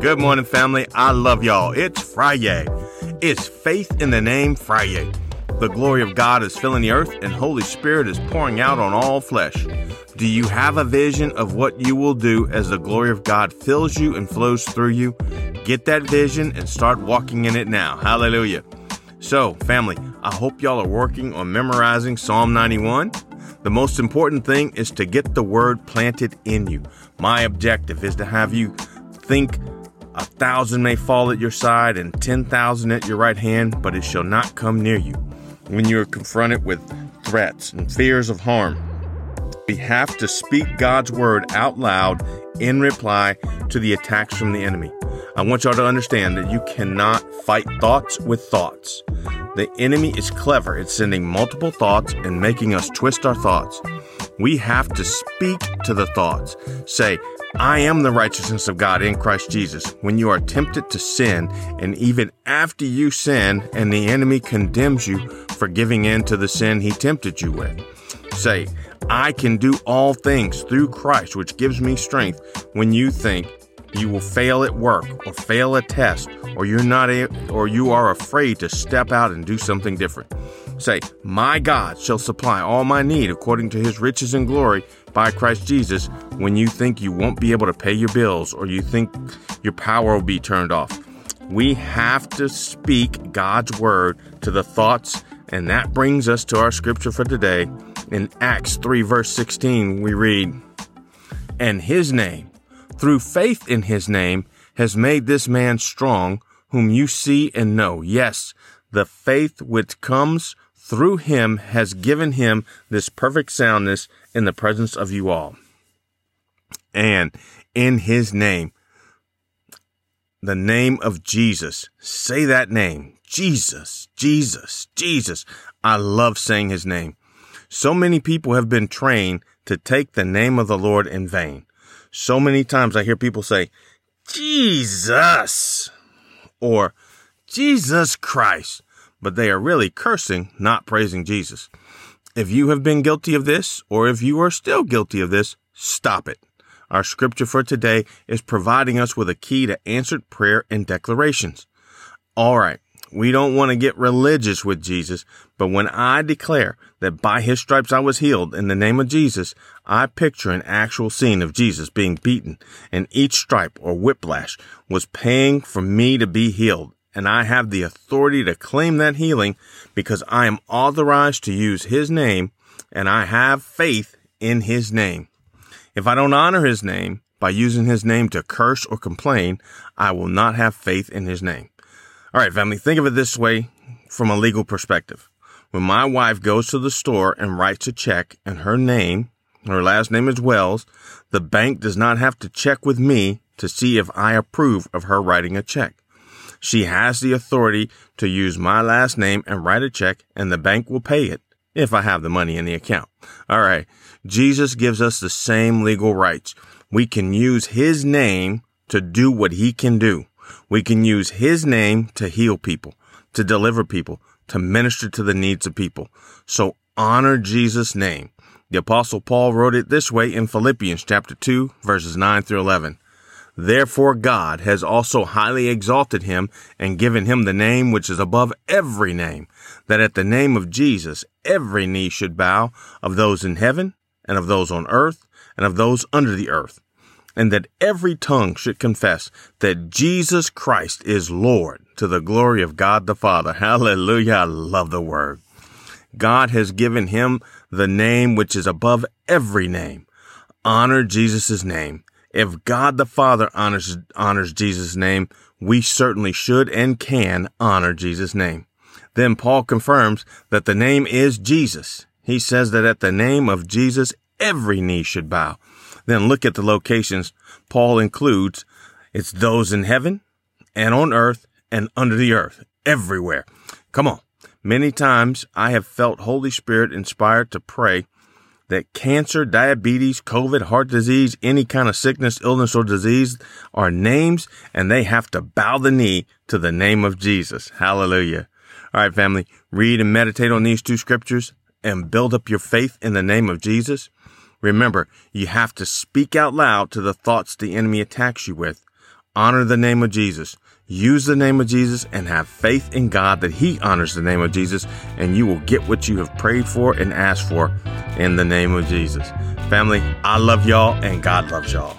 Good morning, family. I love y'all. It's Friday. It's Faith in the Name Friday. The glory of God is filling the earth, and Holy Spirit is pouring out on all flesh. Do you have a vision of what you will do as the glory of God fills you and flows through you? Get that vision and start walking in it now. Hallelujah. So, family, I hope y'all are working on memorizing Psalm 91. The most important thing is to get the word planted in you. My objective is to have you think a thousand may fall at your side and ten thousand at your right hand, but it shall not come near you. When you are confronted with threats and fears of harm, we have to speak God's word out loud in reply to the attacks from the enemy. I want y'all to understand that you cannot fight thoughts with thoughts. The enemy is clever at sending multiple thoughts and making us twist our thoughts. We have to speak to the thoughts. Say, I am the righteousness of God in Christ Jesus. When you are tempted to sin, and even after you sin and the enemy condemns you for giving in to the sin he tempted you with, say, I can do all things through Christ, which gives me strength. When you think you will fail at work or fail a test or you're not a, or you are afraid to step out and do something different. Say, "My God shall supply all my need according to his riches and glory by Christ Jesus." When you think you won't be able to pay your bills or you think your power will be turned off. We have to speak God's word to the thoughts and that brings us to our scripture for today. In Acts 3 verse 16 we read, "And his name through faith in his name, has made this man strong, whom you see and know. Yes, the faith which comes through him has given him this perfect soundness in the presence of you all. And in his name, the name of Jesus, say that name. Jesus, Jesus, Jesus. I love saying his name. So many people have been trained to take the name of the Lord in vain. So many times I hear people say, Jesus, or Jesus Christ, but they are really cursing, not praising Jesus. If you have been guilty of this, or if you are still guilty of this, stop it. Our scripture for today is providing us with a key to answered prayer and declarations. All right. We don't want to get religious with Jesus, but when I declare that by his stripes I was healed in the name of Jesus, I picture an actual scene of Jesus being beaten and each stripe or whiplash was paying for me to be healed. And I have the authority to claim that healing because I am authorized to use his name and I have faith in his name. If I don't honor his name by using his name to curse or complain, I will not have faith in his name. All right, family, think of it this way from a legal perspective. When my wife goes to the store and writes a check and her name, her last name is Wells, the bank does not have to check with me to see if I approve of her writing a check. She has the authority to use my last name and write a check and the bank will pay it if I have the money in the account. All right. Jesus gives us the same legal rights. We can use his name to do what he can do. We can use his name to heal people, to deliver people, to minister to the needs of people. So honor Jesus' name. The apostle Paul wrote it this way in Philippians chapter 2 verses 9 through 11. Therefore God has also highly exalted him and given him the name which is above every name, that at the name of Jesus every knee should bow of those in heaven and of those on earth and of those under the earth and that every tongue should confess that Jesus Christ is Lord to the glory of God the Father. Hallelujah. I love the word. God has given him the name which is above every name. Honor Jesus' name. If God the Father honors, honors Jesus' name, we certainly should and can honor Jesus' name. Then Paul confirms that the name is Jesus. He says that at the name of Jesus, every knee should bow. Then look at the locations Paul includes. It's those in heaven and on earth and under the earth, everywhere. Come on. Many times I have felt Holy Spirit inspired to pray that cancer, diabetes, COVID, heart disease, any kind of sickness, illness, or disease are names and they have to bow the knee to the name of Jesus. Hallelujah. All right, family, read and meditate on these two scriptures and build up your faith in the name of Jesus. Remember, you have to speak out loud to the thoughts the enemy attacks you with. Honor the name of Jesus. Use the name of Jesus and have faith in God that He honors the name of Jesus, and you will get what you have prayed for and asked for in the name of Jesus. Family, I love y'all and God loves y'all.